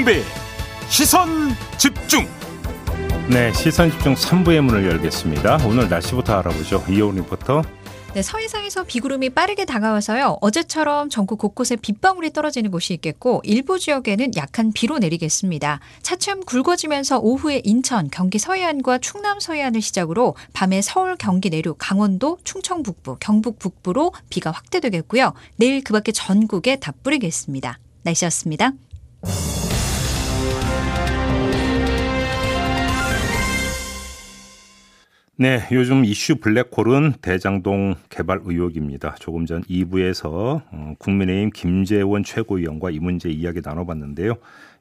김종배 시선 집중 네, 시선 집중 3부의 문을 열겠습니다. 오늘 날씨부터 알아보죠. 이호은 리포터. 네, 서해상에서 비구름이 빠르게 다가와서요. 어제처럼 전국 곳곳에 빗방울이 떨어지는 곳이 있겠고 일부 지역에는 약한 비로 내리겠습니다. 차츰 굵어지면서 오후에 인천, 경기 서해안과 충남 서해안을 시작으로 밤에 서울, 경기 내륙, 강원도, 충청 북부, 경북 북부로 비가 확대되겠고요. 내일 그 밖에 전국에 다 뿌리겠습니다. 날씨였습니다. 네, 요즘 이슈 블랙홀은 대장동 개발 의혹입니다. 조금 전 2부에서 어, 국민의힘 김재원 최고위원과 이 문제 이야기 나눠봤는데요.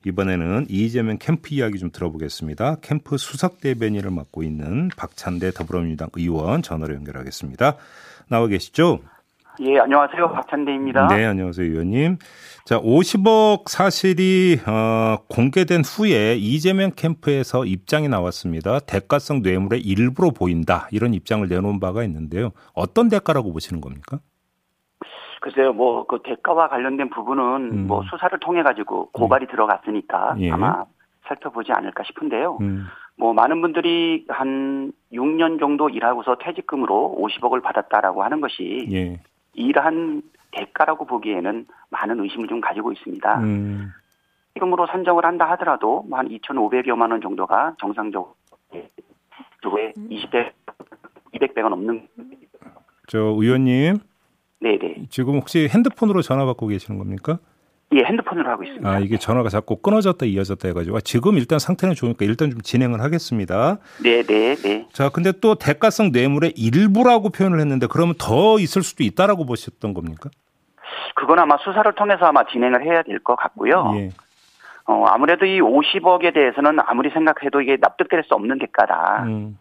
이번에는 이재명 캠프 이야기 좀 들어보겠습니다. 캠프 수석 대변인을 맡고 있는 박찬대 더불어민주당 의원 전화로 연결하겠습니다. 나와 계시죠? 예, 안녕하세요. 박찬대입니다. 네, 안녕하세요, 의원님. 자, 50억 사실이 어, 공개된 후에 이재명 캠프에서 입장이 나왔습니다. 대가성 뇌물의 일부로 보인다. 이런 입장을 내놓은 바가 있는데요. 어떤 대가라고 보시는 겁니까? 글쎄요, 뭐, 그 대가와 관련된 부분은 음. 뭐 수사를 통해 가지고 고발이 들어갔으니까 예. 아마 살펴보지 않을까 싶은데요. 음, 뭐, 많은 분들이 한 6년 정도 일하고서 퇴직금으로 50억을 받았다라고 하는 것이 예. 일한 대가라고 보기에는 많은 의심을 좀 가지고 있습니다. 음, 세금으로 산정을 한다 하더라도 뭐 한 2,500여만 원 정도가 정상적으로 그에 20배, 200배가 넘는 저 의원님 네네. 지금 혹시 핸드폰으로 전화 받고 계시는 겁니까? 예, 핸드폰으로 하고 있습니다. 아 이게 전화가 자꾸 끊어졌다 이어졌다 해가지고 아, 지금 일단 상태는 좋으니까 일단 좀 진행을 하겠습니다. 네, 네, 네. 자 근데 또 대가성 뇌물의 일부라고 표현을 했는데 그러면 더 있을 수도 있다라고 보셨던 겁니까? 그건 아마 수사를 통해서 아마 진행을 해야 될 것 같고요. 예. 어, 아무래도 이 50억에 대해서는 아무리 생각해도 이게 납득될 수 없는 대가다. 음,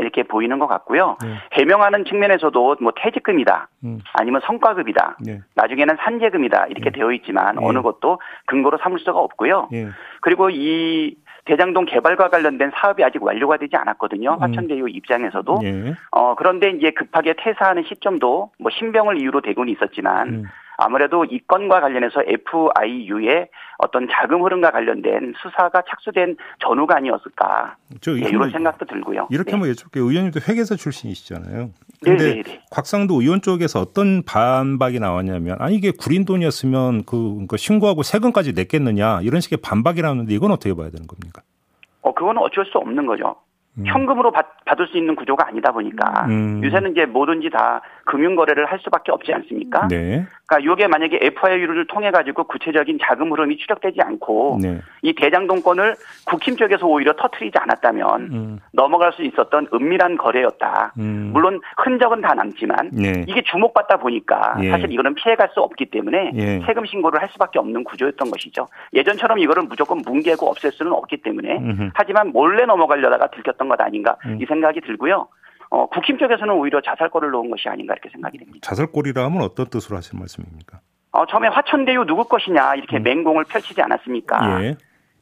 이렇게 보이는 것 같고요. 네. 해명하는 측면에서도 뭐 퇴직금이다. 음, 아니면 성과급이다. 네. 나중에는 산재금이다. 이렇게 되어 있지만 예. 어느 것도 근거로 삼을 수가 없고요. 예. 그리고 이 대장동 개발과 관련된 사업이 아직 완료가 되지 않았거든요. 음. 화천대유 입장에서도. 예. 어, 그런데 이제 급하게 퇴사하는 시점도 뭐 신병을 이유로 되고는 있었지만 음. 아무래도 이 건과 관련해서 FIU의 어떤 자금 흐름과 관련된 수사가 착수된 전후가 아니었을까. 저 예, 이거 이런 생각도 들고요. 이렇게 네. 한번 여쭤볼게요. 의원님도 회계사 출신이시잖아요. 네, 근데 네, 네. 곽상도 의원 쪽에서 어떤 반박이 나왔냐면 아니 이게 구린 돈이었으면 그 그러니까 신고하고 세금까지 냈겠느냐 이런 식의 반박이 나왔는데 이건 어떻게 봐야 되는 겁니까? 어, 그거는 어쩔 수 없는 거죠. 음. 현금으로 받, 받을 수 있는 구조가 아니다 보니까 음. 요새는 이제 뭐든지 다 금융 거래를 할 수밖에 없지 않습니까? 네. 그러니까 이게 만약에 FIU를 통해 가지고 구체적인 자금 흐름이 추적되지 않고 네. 이 대장동권을 국힘 쪽에서 오히려 터트리지 않았다면 음. 넘어갈 수 있었던 은밀한 거래였다. 음. 물론 흔적은 다 남지만 네. 이게 주목받다 보니까 예. 사실 이거는 피해갈 수 없기 때문에 예. 세금 신고를 할 수밖에 없는 구조였던 것이죠. 예전처럼 이거를 무조건 뭉개고 없앨 수는 없기 때문에 음흠. 하지만 몰래 넘어가려다가 들켰던 것 아닌가 음. 이 생각이 들고요. 어, 국힘 쪽에서는 오히려 자살골을 놓은 것이 아닌가 이렇게 생각이 됩니다. 자살골이라 하면 어떤 뜻으로 하신 말씀입니까? 어, 처음에 화천대유 누구 것이냐 이렇게 맹공을 펼치지 않았습니까? 음. 예.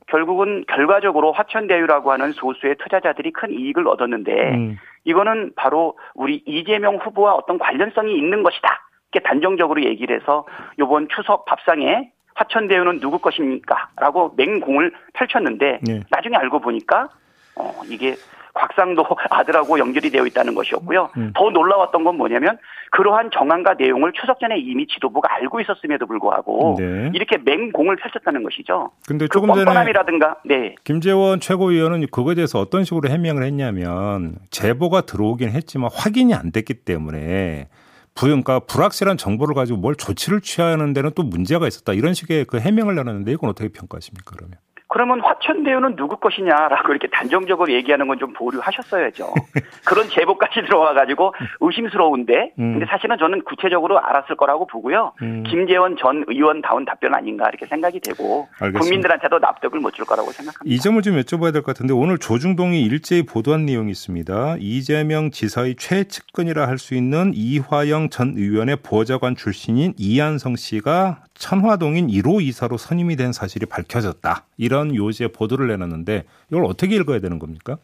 결국은 결과적으로 화천대유라고 하는 소수의 투자자들이 큰 이익을 얻었는데 음. 이거는 바로 우리 이재명 후보와 어떤 관련성이 있는 것이다. 이렇게 단정적으로 얘기를 해서 이번 추석 밥상에 화천대유는 누구 것입니까? 라고 맹공을 펼쳤는데 예. 나중에 알고 보니까 어, 이게 곽상도 아들하고 연결이 되어 있다는 것이었고요. 음. 더 놀라웠던 건 뭐냐면 그러한 정황과 내용을 추석 전에 이미 지도부가 알고 있었음에도 불구하고 네. 이렇게 맹공을 펼쳤다는 것이죠. 근데 그 조금 전에 뻔뻔함이라든가 네. 김재원 최고위원은 그거에 대해서 어떤 식으로 해명을 했냐면 제보가 들어오긴 했지만 확인이 안 됐기 때문에 부- 그러니까 불확실한 정보를 가지고 뭘 조치를 취하는 데는 또 문제가 있었다 이런 식의 그 해명을 나눴는데 이건 어떻게 평가하십니까 그러면? 그러면 화천대유는 누구 것이냐라고 이렇게 단정적으로 얘기하는 건 좀 보류하셨어야죠. 그런 제보까지 들어와가지고 의심스러운데, 음. 근데 사실은 저는 구체적으로 알았을 거라고 보고요. 음. 김재원 전 의원다운 답변 아닌가 이렇게 생각이 되고, 알겠습니다. 국민들한테도 납득을 못 줄 거라고 생각합니다. 이 점을 좀 여쭤봐야 될 것 같은데 오늘 조중동이 일제히 보도한 내용이 있습니다. 이재명 지사의 최측근이라 할 수 있는 이화영 전 의원의 보좌관 출신인 이한성 씨가 천화동인 1호 이사로 선임이 된 사실이 밝혀졌다. 이런 요지의 보도를 내놨는데 이걸 어떻게 읽어야 되는 겁니까?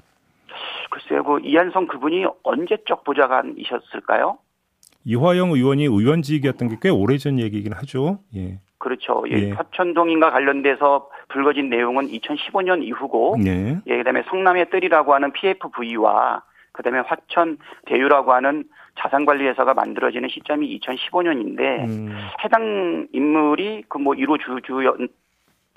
글쎄요, 그 이한성 그분이 언제적 보좌관이셨을까요? 이화영 의원이 의원직이었던 게 꽤 오래전 얘기이긴 하죠. 예. 그렇죠. 예, 예. 화천동인과 관련돼서 불거진 내용은 2015년 이후고, 네. 예, 그다음에 성남의 뜰이라고 하는 PFV와 그다음에 화천 대유라고 하는 자산관리회사가 만들어지는 시점이 2015년인데 음, 해당 인물이 그 뭐 1호 주주였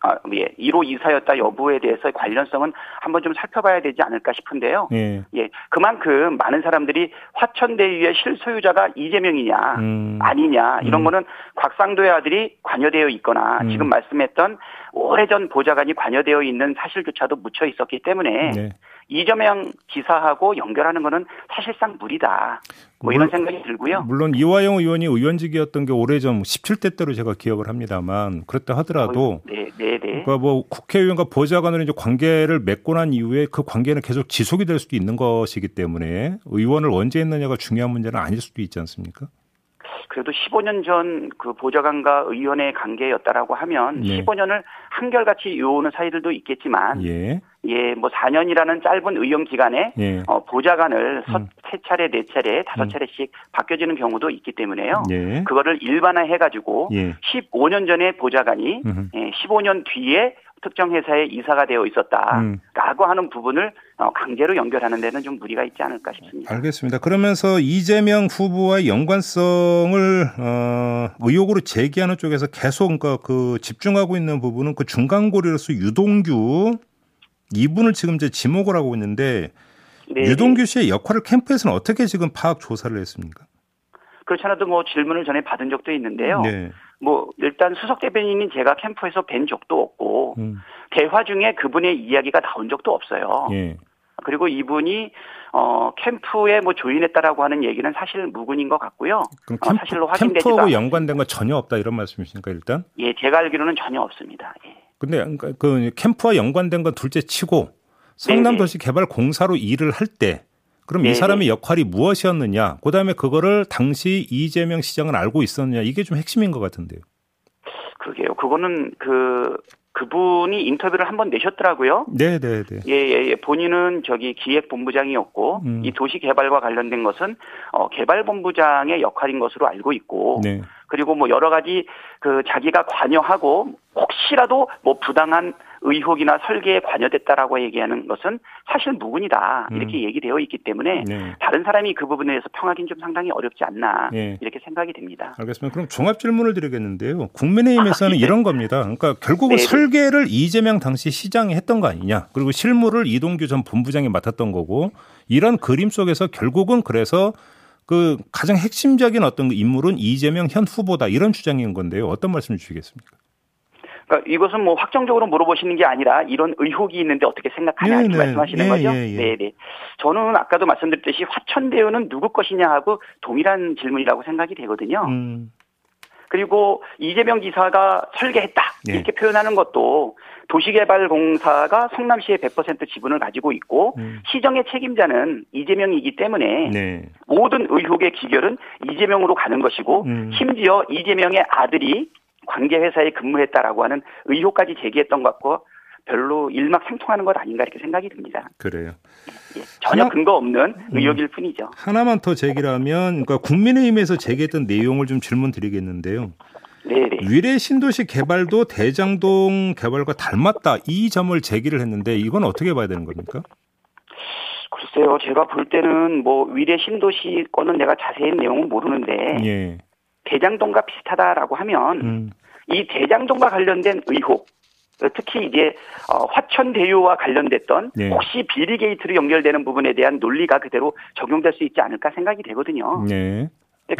아, 예, 1호 이사였다 여부에 대해서 관련성은 한번 좀 살펴봐야 되지 않을까 싶은데요. 예. 예, 그만큼 많은 사람들이 화천대유의 실소유자가 이재명이냐 음, 아니냐 이런 음. 거는 곽상도의 아들이 관여되어 있거나 음. 지금 말씀했던 오래전 보좌관이 관여되어 있는 사실조차도 묻혀 있었기 때문에 네. 이재명 지사하고 연결하는 거는 사실상 무리다. 뭐 이런 물- 생각이 들고요. 물론 이화영 의원이 의원직이었던 게 오래전 17대 때로 제가 기억을 합니다만 그랬다 하더라도 네, 네, 네. 그러니까 뭐 국회의원과 보좌관으로 이제 관계를 맺고 난 이후에 그 관계는 계속 지속이 될 수도 있는 것이기 때문에 의원을 언제 했느냐가 중요한 문제는 아닐 수도 있지 않습니까? 그래도 15년 전 그 보좌관과 의원의 관계였다라고 하면 네. 15년을 한결같이 요오는 사이들도 있겠지만 예, 예, 뭐 4년이라는 짧은 의원 기간에 예, 어, 보좌관을 서- 음. 세 차례, 네 차례, 다섯 음. 차례씩 바뀌어지는 경우도 있기 때문에요. 예, 그거를 일반화해가지고 예. 15년 전에 보좌관이 음흠. 예, 15년 뒤에 특정 회사에 이사가 되어 있었다라고 음. 하는 부분을 어, 강제로 연결하는 데는 좀 무리가 있지 않을까 싶습니다. 알겠습니다. 그러면서 이재명 후보와의 연관성을 어, 의혹으로 제기하는 쪽에서 계속 그러니까 그 집중하고 있는 부분은 그 중간고리로서 유동규 이분을 지금 이제 지목을 하고 있는데 네, 유동규 씨의 역할을 캠프에서는 어떻게 지금 파악 조사를 했습니까? 그렇지 않아도 뭐 질문을 전에 받은 적도 있는데요. 네. 뭐 일단 수석 대변인인 제가 캠프에서 뵌 적도 없고 음, 대화 중에 그분의 이야기가 나온 적도 없어요. 예. 그리고 이분이 어 캠프에 뭐 조인했다라고 하는 얘기는 사실 무근인 것 같고요. 그럼 어, 캠프, 사실로 확인되지도 캠프하고 않- 연관된 건 전혀 없다 이런 말씀이십니까 일단? 예, 제가 알기로는 전혀 없습니다. 예. 근데 그러니까 그 캠프와 연관된 건 둘째 치고 성남도시 개발 공사로 일을 할 때 그럼 이 네네. 사람의 역할이 무엇이었느냐? 그다음에 그거를 당시 이재명 시장은 알고 있었느냐? 이게 좀 핵심인 것 같은데요. 그러게요. 그거는 그 그분이 인터뷰를 한 번 내셨더라고요. 네, 네, 네. 예, 예, 예. 본인은 저기 기획본부장이었고, 음. 이 도시 개발과 관련된 것은, 어, 개발본부장의 역할인 것으로 알고 있고, 네. 그리고 뭐 여러 가지 그 자기가 관여하고, 혹시라도 뭐 부당한 의혹이나 설계에 관여됐다라고 얘기하는 것은 사실 무근이다. 이렇게 얘기되어 있기 때문에, 음. 네. 다른 사람이 그 부분에 대해서 평하기는 좀 상당히 어렵지 않나. 네. 이렇게 생각이 됩니다. 알겠습니다. 그럼 종합 질문을 드리겠는데요. 국민의힘에서는 아, 예. 이런 겁니다. 그러니까 결국은 네네. 설계를 이재명 당시 시장이 했던 거 아니냐. 그리고 실무를 이동규 전 본부장이 맡았던 거고 이런 그림 속에서 결국은 그래서 그 가장 핵심적인 어떤 인물은 이재명 현 후보다 이런 주장인 건데요. 어떤 말씀 주시겠습니까? 그러니까 이것은 뭐 확정적으로 물어보시는 게 아니라 이런 의혹이 있는데 어떻게 생각하냐 이렇게 네네. 말씀하시는 예, 거죠. 예, 예. 네, 네. 저는 아까도 말씀드렸듯이 화천대유는 누구 것이냐 하고 동일한 질문이라고 생각이 되거든요. 음, 그리고 이재명 지사가 설계했다 네. 이렇게 표현하는 것도 도시개발공사가 성남시의 100% 지분을 가지고 있고 음. 시정의 책임자는 이재명이기 때문에 네. 모든 의혹의 기결은 이재명으로 가는 것이고 음. 심지어 이재명의 아들이 관계회사에 근무했다라고 하는 의혹까지 제기했던 것 같고 별로 일맥상통하는 것 아닌가 이렇게 생각이 듭니다. 그래요. 예, 전혀 하나- 근거 없는 음. 의혹일 뿐이죠. 하나만 더 제기라면 그러니까 국민의힘에서 제기했던 내용을 좀 질문 드리겠는데요. 네, 네. 위례 신도시 개발도 대장동 개발과 닮았다 이 점을 제기를 했는데 이건 어떻게 봐야 되는 겁니까? 글쎄요, 제가 볼 때는 뭐 위례 신도시 거는 내가 자세한 내용은 모르는데 예. 대장동과 비슷하다라고 하면 음. 이 대장동과 관련된 의혹 특히 이제 어, 화천대유와 관련됐던 네. 혹시 비리 게이트로 연결되는 부분에 대한 논리가 그대로 적용될 수 있지 않을까 생각이 되거든요. 네.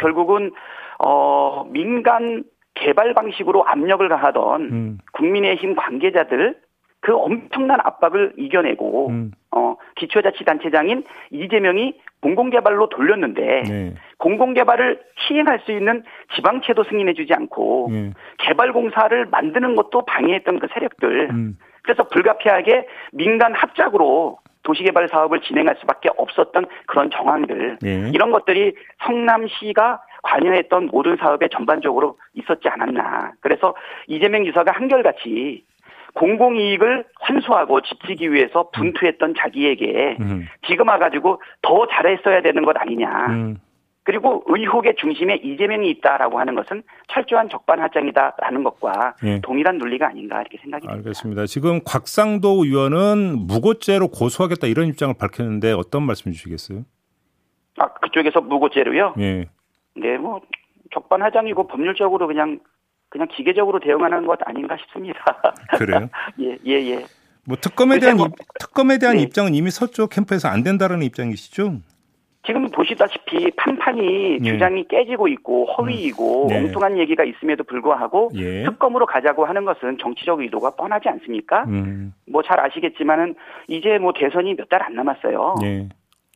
결국은 어 민간 개발 방식으로 압력을 가하던 음. 국민의힘 관계자들 그 엄청난 압박을 이겨내고 음. 어 기초자치단체장인 이재명이 공공개발로 돌렸는데 네. 공공개발을 시행할 수 있는 지방채도 승인해주지 않고 예. 개발공사를 만드는 것도 방해했던 그 세력들 음. 그래서 불가피하게 민간 합작으로 도시개발 사업을 진행할 수밖에 없었던 그런 정황들 예. 이런 것들이 성남시가 관여했던 모든 사업에 전반적으로 있었지 않았나. 그래서 이재명 지사가 한결같이 공공이익을 환수하고 지키기 위해서 분투했던 자기에게 음. 지금 와가지고 더 잘했어야 되는 것 아니냐. 음. 그리고 의혹의 중심에 이재명이 있다라고 하는 것은 철저한 적반하장이다라는 것과 예. 동일한 논리가 아닌가 이렇게 생각이 듭니다. 알겠습니다. 지금 곽상도 의원은 무고죄로 고소하겠다 이런 입장을 밝혔는데 어떤 말씀 주시겠어요? 아, 그쪽에서 무고죄로요? 예. 네, 뭐 적반하장이고 법률적으로 그냥 그냥 기계적으로 대응하는 것 아닌가 싶습니다. 그래요? 예, 예, 예. 뭐 특검에 대한 뭐- 입- 특검에 대한 네. 입장은 이미 서쪽 캠프에서 안 된다라는 입장이시죠? 지금 보시다시피 판판이 예. 주장이 깨지고 있고 허위이고 음. 네. 엉뚱한 얘기가 있음에도 불구하고 예. 특검으로 가자고 하는 것은 정치적 의도가 뻔하지 않습니까? 음. 뭐잘 아시겠지만은 이제 뭐 대선이 몇 달 안 남았어요. 예.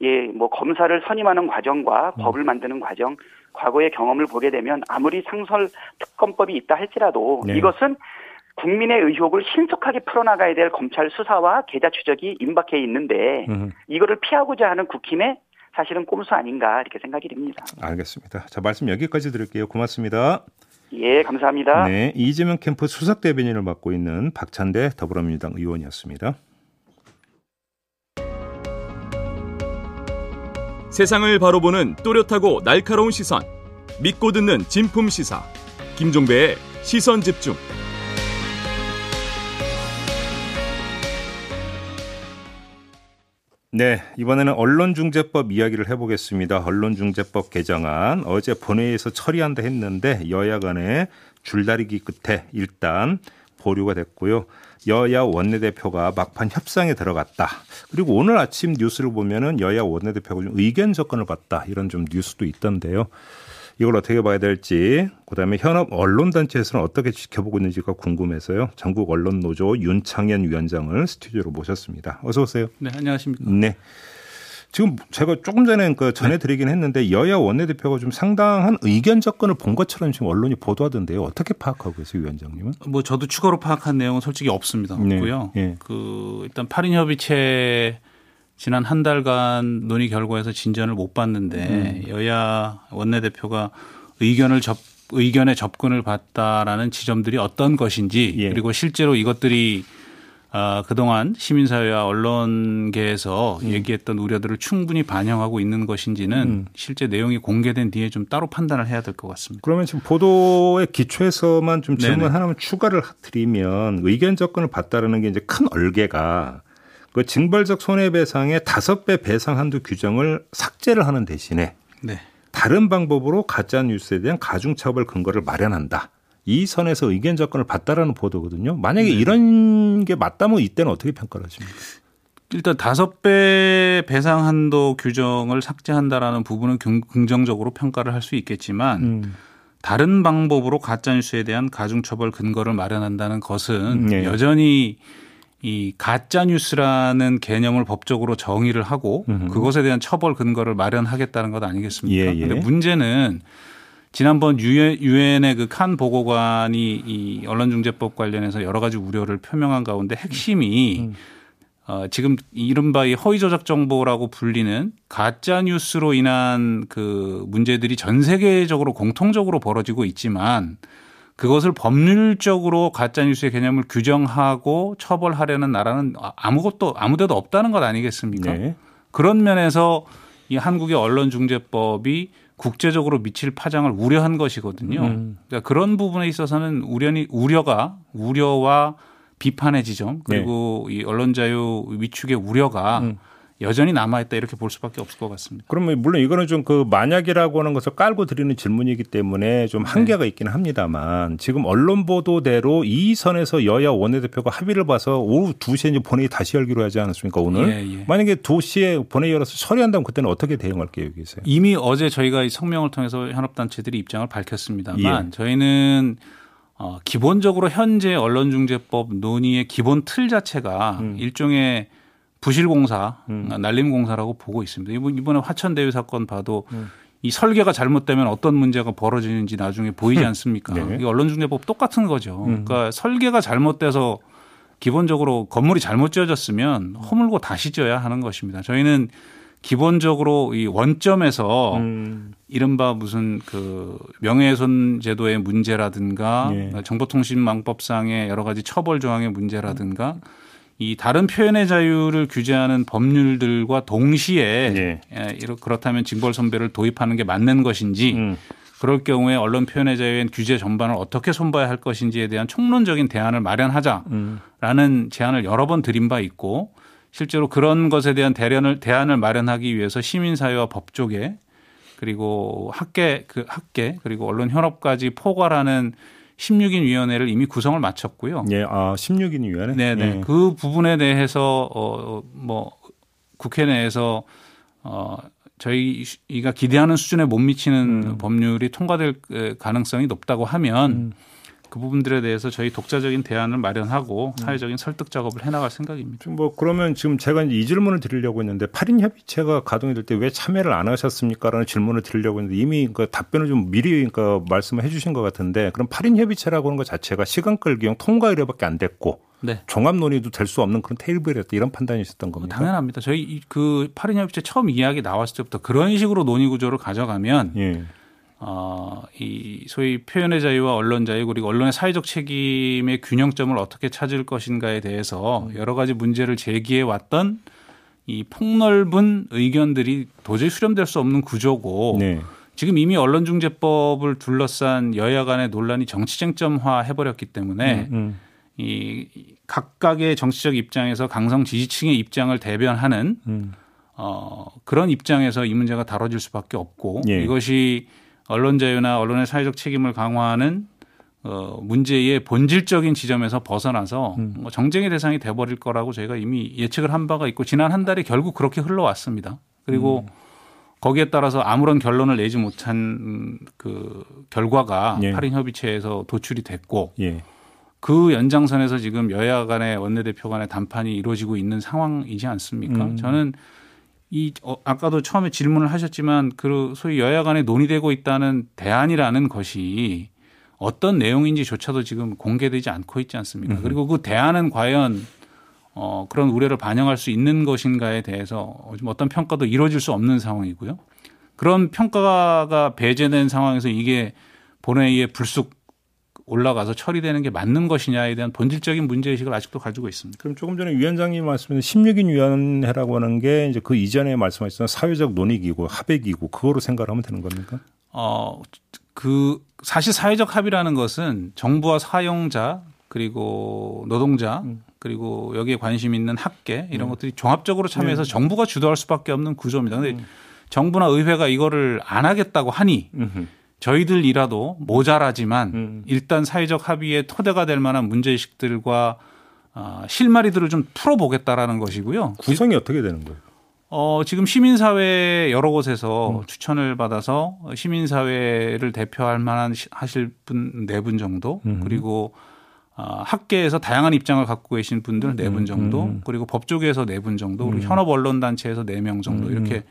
예, 뭐 검사를 선임하는 과정과 음. 법을 만드는 과정, 과거의 경험을 보게 되면 아무리 상설 특검법이 있다 할지라도 네. 이것은 국민의 의혹을 신속하게 풀어나가야 될 검찰 수사와 계좌 추적이 임박해 있는데 음. 이거를 피하고자 하는 국힘의 사실은 꼼수 아닌가 이렇게 생각이 듭니다. 알겠습니다. 자, 말씀 여기까지 드릴게요. 고맙습니다. 예, 감사합니다. 네, 이재명 캠프 수석 대변인을 맡고 있는 박찬대 더불어민주당 의원이었습니다. 세상을 바로 보는 또렷하고 날카로운 시선. 믿고 듣는 진품 시사. 김종배의 시선 집중. 네, 이번에는 언론중재법 이야기를 해보겠습니다. 언론중재법 개정안 어제 본회의에서 처리한다 했는데 여야 간에 줄다리기 끝에 일단 보류가 됐고요. 여야 원내대표가 막판 협상에 들어갔다. 그리고 오늘 아침 뉴스를 보면은 여야 원내대표가 좀 의견 접근을 받다 이런 좀 뉴스도 있던데요. 이걸 어떻게 봐야 될지, 그다음에 현업 언론단체에서는 어떻게 지켜보고 있는지가 궁금해서요. 전국 언론 노조 윤창현 위원장을 스튜디오로 모셨습니다. 어서 오세요. 네, 안녕하십니까. 네. 지금 제가 조금 전에 그 전해드리긴 했는데 여야 원내대표가 좀 상당한 의견 접근을 본 것처럼 지금 언론이 보도하던데요. 어떻게 파악하고 계세요, 위원장님은? 뭐 저도 추가로 파악한 내용은 솔직히 없습니다. 네, 없고요. 예. 그 일단 8인 협의체 지난 한 달간 논의 결과에서 진전을 못 봤는데 음. 여야 원내대표가 의견을 접 의견의 접근을 받다라는 지점들이 어떤 것인지 예. 그리고 실제로 이것들이 아, 그동안 시민사회와 언론계에서 얘기했던 우려들을 충분히 반영하고 있는 것인지는 음. 실제 내용이 공개된 뒤에 좀 따로 판단을 해야 될 것 같습니다. 그러면 지금 보도의 기초에서만 좀 질문 네네. 하나만 추가를 드리면 의견 접근을 받다라는 게 이제 큰 얼개가 그 징벌적 손해배상의 다섯 배 배상 한도 규정을 삭제를 하는 대신에 네. 다른 방법으로 가짜 뉴스에 대한 가중처벌 근거를 마련한다. 이 선에서 의견 접근을 받다라는 보도거든요. 만약에 네. 이런 게 맞다면 이때는 어떻게 평가를 하십니까? 일단 다섯 배 배상 한도 규정을 삭제한다라는 부분은 긍- 긍정적으로 평가를 할 수 있겠지만 음. 다른 방법으로 가짜 뉴스에 대한 가중 처벌 근거를 마련한다는 것은 네. 여전히 이 가짜 뉴스라는 개념을 법적으로 정의를 하고 음흠. 그것에 대한 처벌 근거를 마련하겠다는 것 아니겠습니까? 예, 예. 근데 문제는 지난번 유엔의 그 칸 보고관이 이 언론중재법 관련해서 여러 가지 우려를 표명한 가운데 핵심이 음. 어, 지금 이른바 이 허위 조작 정보라고 불리는 가짜 뉴스로 인한 그 문제들이 전 세계적으로 공통적으로 벌어지고 있지만 그것을 법률적으로 가짜 뉴스의 개념을 규정하고 처벌하려는 나라는 아무것도 아무데도 없다는 것 아니겠습니까? 네. 그런 면에서 이 한국의 언론중재법이 국제적으로 미칠 파장을 우려한 것이거든요. 음. 그러니까 그런 부분에 있어서는 우려니 우려가 우려와 비판의 지점 그리고 이 언론 자유 위축의 우려가 음. 여전히 남아있다 이렇게 볼 수밖에 없을 것 같습니다. 그러면 물론 이거는 좀 그 만약이라고 하는 것을 깔고 드리는 질문이기 때문에 좀 한계가 있기는 합니다만 지금 언론 보도대로 이 선에서 여야 원내대표가 합의를 봐서 오후 2시에 이제 본회의 다시 열기로 하지 않았습니까 오늘? 예, 예. 만약에 2시에 본회의 열어서 처리한다면 그때는 어떻게 대응할 계획이세요? 이미 어제 저희가 이 성명을 통해서 현업단체들이 입장을 밝혔습니다만 예. 저희는 어, 기본적으로 현재 언론중재법 논의의 기본 틀 자체가 음. 일종의 부실공사, 음. 어, 날림공사라고 보고 있습니다. 이번- 이번에 화천 대유 사건 봐도 음. 이 설계가 잘못되면 어떤 문제가 벌어지는지 나중에 보이지 않습니까? 네. 이 언론중재법 똑같은 거죠. 음. 그러니까 설계가 잘못돼서 기본적으로 건물이 잘못 지어졌으면 허물고 다시 지어야 하는 것입니다. 저희는 기본적으로 이 원점에서 음. 이른바 무슨 그 명예훼손 제도의 문제라든가 예. 정보통신망법상의 여러 가지 처벌 조항의 문제라든가 이 다른 표현의 자유를 규제하는 법률들과 동시에 예. 예, 그렇다면 징벌 선배를 도입하는 게 맞는 것인지 음. 그럴 경우에 언론 표현의 자유의 규제 전반을 어떻게 손봐야 할 것인지에 대한 총론적인 대안을 마련하자라는 음. 제안을 여러 번 드린 바 있고 실제로 그런 것에 대한 대련을 대안을 마련하기 위해서 시민사회와 법조계 그리고 학계 그 학계 그리고 언론 현업까지 포괄하는 16인 위원회를 이미 구성을 마쳤고요. 예, 아 16인 위원회. 네 네. 예. 그 부분에 대해서 어뭐 국회 내에서 어 저희가 기대하는 수준에 못 미치는 음. 법률이 통과될 에, 가능성이 높다고 하면 그 부분들에 대해서 저희 독자적인 대안을 마련하고 음. 사회적인 설득 작업을 해나갈 생각입니다. 뭐 그러면 지금 제가 이 질문을 드리려고 했는데 8인 협의체가 가동이 될 때 왜 참여를 안 하셨습니까라는 질문을 드리려고 했는데 이미 그 답변을 좀 미리 그 말씀을 해주신 것 같은데 그럼 8인 협의체라고 하는 것 자체가 시간 끌기용 통과 의뢰밖에 안 됐고 네. 종합 논의도 될 수 없는 그런 테이블이었다 이런 판단이셨던 겁니까? 당연합니다. 저희 이- 그 8인 협의체 처음 이야기 나왔을 때부터 그런 식으로 논의 구조를 가져가면 예. 어, 이 소위 표현의 자유와 언론 자유 그리고 언론의 사회적 책임의 균형점을 어떻게 찾을 것인가에 대해서 여러 가지 문제를 제기해 왔던 이 폭넓은 의견들이 도저히 수렴될 수 없는 구조고 네. 지금 이미 언론중재법을 둘러싼 여야 간의 논란이 정치쟁점화 해버렸기 때문에 음. 이 각각의 정치적 입장에서 강성 지지층의 입장을 대변하는 음. 어, 그런 입장에서 이 문제가 다뤄질 수밖에 없고 예. 이것이 언론 자유나 언론의 사회적 책임을 강화하는 어, 문제의 본질적인 지점에서 벗어나서 음. 뭐 정쟁의 대상이 돼버릴 거라고 저희가 이미 예측을 한 바가 있고 지난 한 달이 결국 그렇게 흘러왔습니다. 그리고 음. 거기에 따라서 아무런 결론을 내지 못한 음, 그 결과가 예. 8인 협의체에서 도출이 됐고 예. 그 연장선에서 지금 여야 간의 원내대표 간의 담판이 이루어지고 있는 상황이지 않습니까? 음. 저는 이 어, 아까도 처음에 질문을 하셨지만 그 소위 여야 간에 논의되고 있다는 대안이라는 것이 어떤 내용인지조차도 지금 공개되지 않고 있지 않습니까? 음. 그리고 그 대안은 과연 어, 그런 우려를 반영할 수 있는 것인가에 대해서 좀 어떤 평가도 이루어질 수 없는 상황이고요. 그런 평가가 배제된 상황에서 이게 본회의에 불쑥 올라가서 처리되는 게 맞는 것이냐에 대한 본질적인 문제의식을 아직도 가지고 있습니다. 그럼 조금 전에 위원장님 말씀하신 16인 위원회라고 하는 게 이제 그 이전에 말씀하셨던 사회적 논의기구, 합의기구 그거로 생각을 하면 되는 겁니까? 어, 그 사실 사회적 합의라는 것은 정부와 사용자 그리고 노동자 그리고 여기에 관심 있는 학계 이런 것들이 종합적으로 참여해서 정부가 주도할 수밖에 없는 구조입니다. 근데 정부나 의회가 이거를 안 하겠다고 하니 음흠. 저희들이라도 모자라지만 음. 일단 사회적 합의의 토대가 될 만한 문제의식들과 아, 실마리들을 좀 풀어보겠다라는 것이고요. 구성이 어떻게 되는 거예요? 어, 지금 시민사회 여러 곳에서 추천을 받아서 시민사회를 대표할 만한 시- 하실 분 네 분 정도 음. 그리고 아, 학계에서 다양한 입장을 갖고 계신 분들 네 분 정도 음. 그리고 법조계에서 네 분 정도 그리고 현업 언론단체에서 네 명 정도 음. 이렇게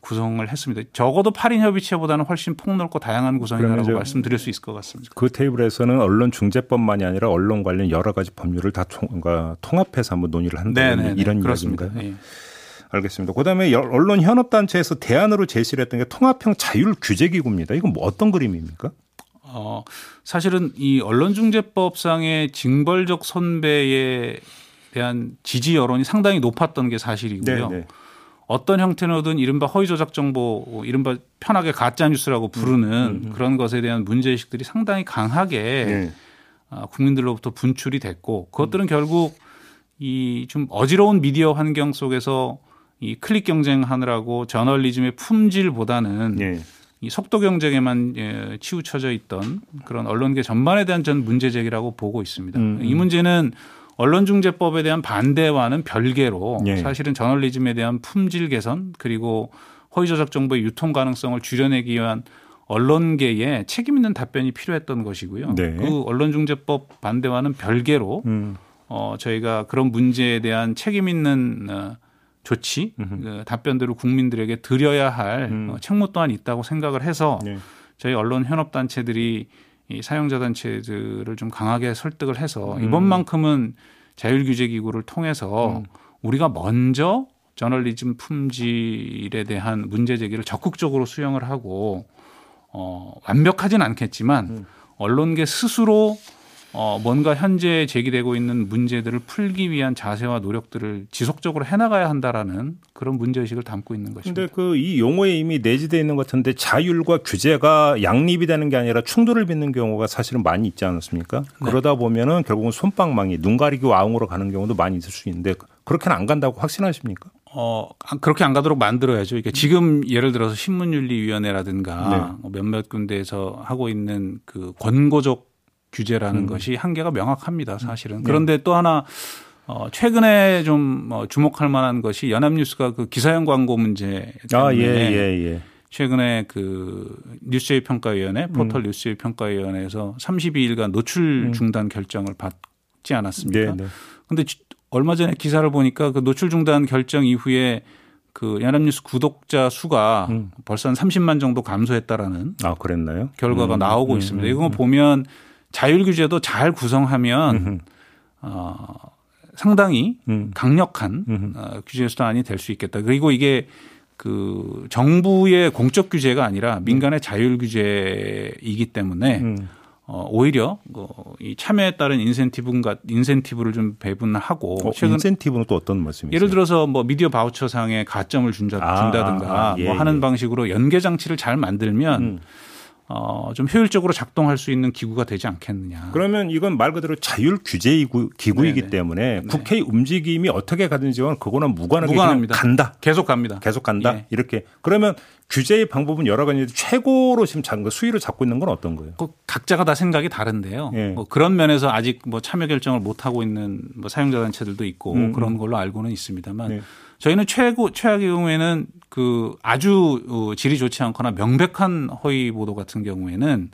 구성을 했습니다. 적어도 8인 협의체보다는 훨씬 폭넓고 다양한 구성이라고 말씀드릴 수 있을 것 같습니다. 그 테이블에서는 언론 중재법만이 아니라 언론 관련 여러 가지 법률을 다 통, 그러니까 통합해서 한번 논의를 한다 네, 네, 이런 그렇습니다. 이야기인가요? 예. 알겠습니다. 그다음에 여- 언론 현업 단체에서 대안으로 제시를 했던 게 통합형 자율 규제 기구입니다. 이건 뭐 어떤 그림입니까? 어, 사실은 이 언론중재법상의 징벌적 손배에 대한 지지 여론이 상당히 높았던 게 사실이고요. 네. 어떤 형태로든 이른바 허위 조작 정보, 이른바 편하게 가짜 뉴스라고 부르는 그런 것에 대한 문제 의식들이 상당히 강하게 네. 아, 국민들로부터 분출이 됐고 그것들은 결국 이 좀 어지러운 미디어 환경 속에서 이 클릭 경쟁하느라고 저널리즘의 품질보다는 네. 이 속도 경쟁에만 예, 치우쳐져 있던 그런 언론계 전반에 대한 전 문제 제기라고 보고 있습니다. 음, 이 문제는 언론중재법에 대한 반대와는 별개로 예. 사실은 저널리즘에 대한 품질 개선 그리고 허위 조작 정보의 유통 가능성을 줄여내기 위한 언론계의 책임 있는 답변이 필요했던 것이고요. 네. 그 언론중재법 반대와는 별개로 음. 어, 저희가 그런 문제에 대한 책임 있는 어, 조치, 그 답변들을 국민들에게 드려야 할 음. 어, 책무 또한 있다고 생각을 해서 네. 저희 언론 현업 단체들이 이 사용자 단체들을 좀 강하게 설득을 해서 음. 이번만큼은 자율 규제 기구를 통해서 음. 우리가 먼저 저널리즘 품질에 대한 문제 제기를 적극적으로 수용을 하고 어, 완벽하진 않겠지만 음. 언론계 스스로 어, 뭔가 현재 제기되고 있는 문제들을 풀기 위한 자세와 노력들을 지속적으로 해나가야 한다라는 그런 문제의식을 담고 있는 것입니다. 근데 그 이 용어에 이미 내재되어 있는 것 같은데 자율과 규제가 양립이 되는 게 아니라 충돌을 빚는 경우가 사실은 많이 있지 않았습니까? 네. 그러다 보면은 결국은 손방망이, 눈 가리고 아웅으로 가는 경우도 많이 있을 수 있는데 그렇게는 안 간다고 확신하십니까? 어, 안- 그렇게 안 가도록 만들어야죠. 이게 지금 예를 들어서 신문윤리위원회라든가 네. 뭐 몇몇 군데에서 하고 있는 그 권고적 규제라는 음. 것이 한계가 명확합니다. 사실은. 그런데 또 하나 어, 최근에 좀 어, 주목할 만한 것이 연합뉴스가 그 기사형 광고 문제 아, 때문에 예, 예, 예. 최근에 그 뉴스웨이 평가위원회 음. 포털 뉴스웨이 평가위원회에서 32일간 노출 중단 결정을 받지 않았습니까? 네, 네. 지- 얼마 전에 기사를 보니까 그 노출 중단 결정 이후에 그 연합뉴스 구독자 수가 음. 벌써 한 30만 정도 감소했다라는 아, 그랬나요? 결과가 음, 나오고 음, 있습니다. 음, 이거 음. 보면 자율 규제도 잘 구성하면 음흠. 어, 상당히 음. 강력한 음흠. 어, 규제 수단이 될 수 있겠다. 그리고 이게 그 정부의 공적 규제가 아니라 민간의 자율 규제이기 때문에 음. 어, 오히려 어, 이 참여에 따른 인센티브가 인센티브를 좀 배분하고 어, 최근 인센티브는 또 어떤 말씀이세요? 예를 들어서 뭐 미디어 바우처상에 가점을 준다, 아, 준다든가 아, 아, 예, 뭐 하는 예. 방식으로 연계 장치를 잘 만들면 음. 어, 좀 효율적으로 작동할 수 있는 기구가 되지 않겠느냐. 그러면 이건 말 그대로 자율 규제 기구이기 네네. 때문에 국회의 움직임이 어떻게 가든지는 그거는 무관하게 무관합니다. 간다. 계속 갑니다. 계속 간다. 예. 이렇게 그러면 규제의 방법은 여러 가지인데 최고로 지금 잡- 수위를 잡고 있는 건 어떤 거예요? 그 각자가 다 생각이 다른데요. 예. 뭐 그런 면에서 아직 뭐 참여 결정을 못 하고 있는 뭐 사용자 단체들도 있고 음, 그런 걸로 알고는 있습니다만 네. 저희는 최고 최악의 경우에는 그 아주 어, 질이 좋지 않거나 명백한 허위 보도 같은 경우에는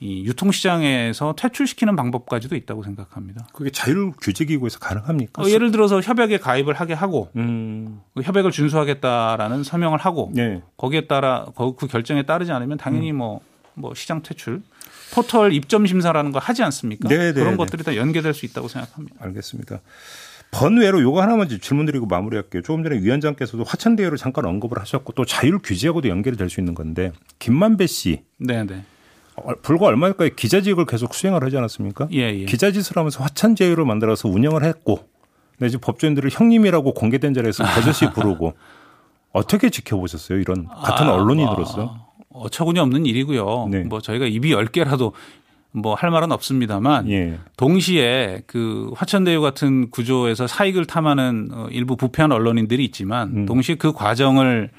이 유통시장에서 퇴출시키는 방법까지도 있다고 생각합니다. 그게 자율 규제 기구에서 가능합니까? 어, 예를 들어서 협약에 가입을 하게 하고 음. 그 협약을 준수하겠다라는 서명을 하고 네. 거기에 따라 거- 그 결정에 따르지 않으면 당연히 뭐, 뭐 시장 퇴출, 포털 입점 심사라는 거 하지 않습니까? 네, 네, 그런 네. 것들이 다 연계될 수 있다고 생각합니다. 알겠습니다. 번외로 요거 하나만 좀 질문드리고 마무리할게요. 조금 전에 위원장께서도 화천대유를 잠깐 언급을 하셨고 또 자율 규제하고도 연결이 될 수 있는 건데 김만배 씨 네, 네. 어, 불과 얼마 전까지 기자직을 계속 수행을 하지 않았습니까? 예, 예. 기자짓을 하면서 화천제유를 만들어서 운영을 했고 근데 법조인들을 형님이라고 공개된 자리에서 버젓이 부르고 어떻게 지켜보셨어요? 이런 같은 아, 언론인으로서. 뭐, 어처구니 없는 일이고요. 네. 뭐 저희가 입이 열 개라도 뭐 할 말은 없습니다만 예. 동시에 그 화천대유 같은 구조에서 사익을 탐하는 어, 일부 부패한 언론인들이 있지만 음. 동시에 그 과정을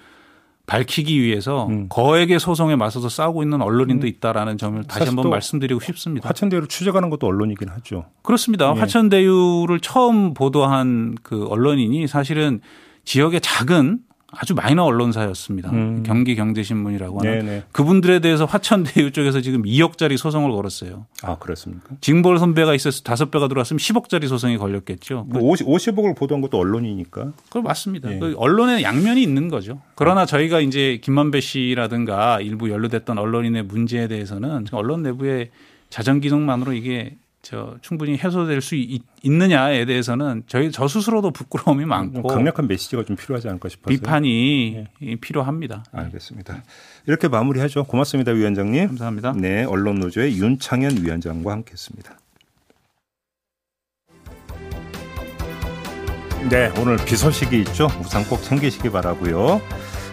밝히기 위해서 음. 거액의 소송에 맞서서 싸우고 있는 언론인도 있다라는 점을 다시 한번 또 말씀드리고 싶습니다. 화천대유를 추적하는 것도 언론이긴 하죠. 그렇습니다. 예. 화천대유를 처음 보도한 그 언론인이 사실은 지역의 작은 아주 마이너 언론사였습니다. 음. 경기 경제신문이라고 하는 네네. 그분들에 대해서 화천대유 쪽에서 지금 2억짜리 소송을 걸었어요. 아 그렇습니까? 징벌 선배가 있어서 다섯 배가 들어왔으면 10억짜리 소송이 걸렸겠죠. 뭐 50, 50억을 보도한 것도 언론이니까. 그거 맞습니다. 예. 그 언론에 양면이 있는 거죠. 그러나 저희가 이제 김만배 씨라든가 일부 연루됐던 언론인의 문제에 대해서는 언론 내부의 자정 기능만으로 이게 저 충분히 해소될 수 있, 있느냐에 대해서는 저희 저 스스로도 부끄러움이 많고 강력한 메시지가 좀 필요하지 않을까 싶어서. 비판이 필요합니다. 알겠습니다. 이렇게 마무리하죠. 고맙습니다, 위원장님. 감사합니다. 네, 언론 노조의 윤창현 위원장과 함께했습니다. 네, 오늘 비 소식이 있죠. 우산 꼭 챙기시기 바라고요.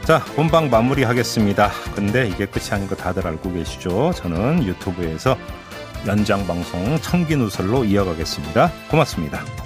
자, 본방 마무리하겠습니다. 근데 이게 끝이 아닌 거 다들 알고 계시죠? 저는 유튜브에서 연장 방송 청기 누설로 이어가겠습니다. 고맙습니다.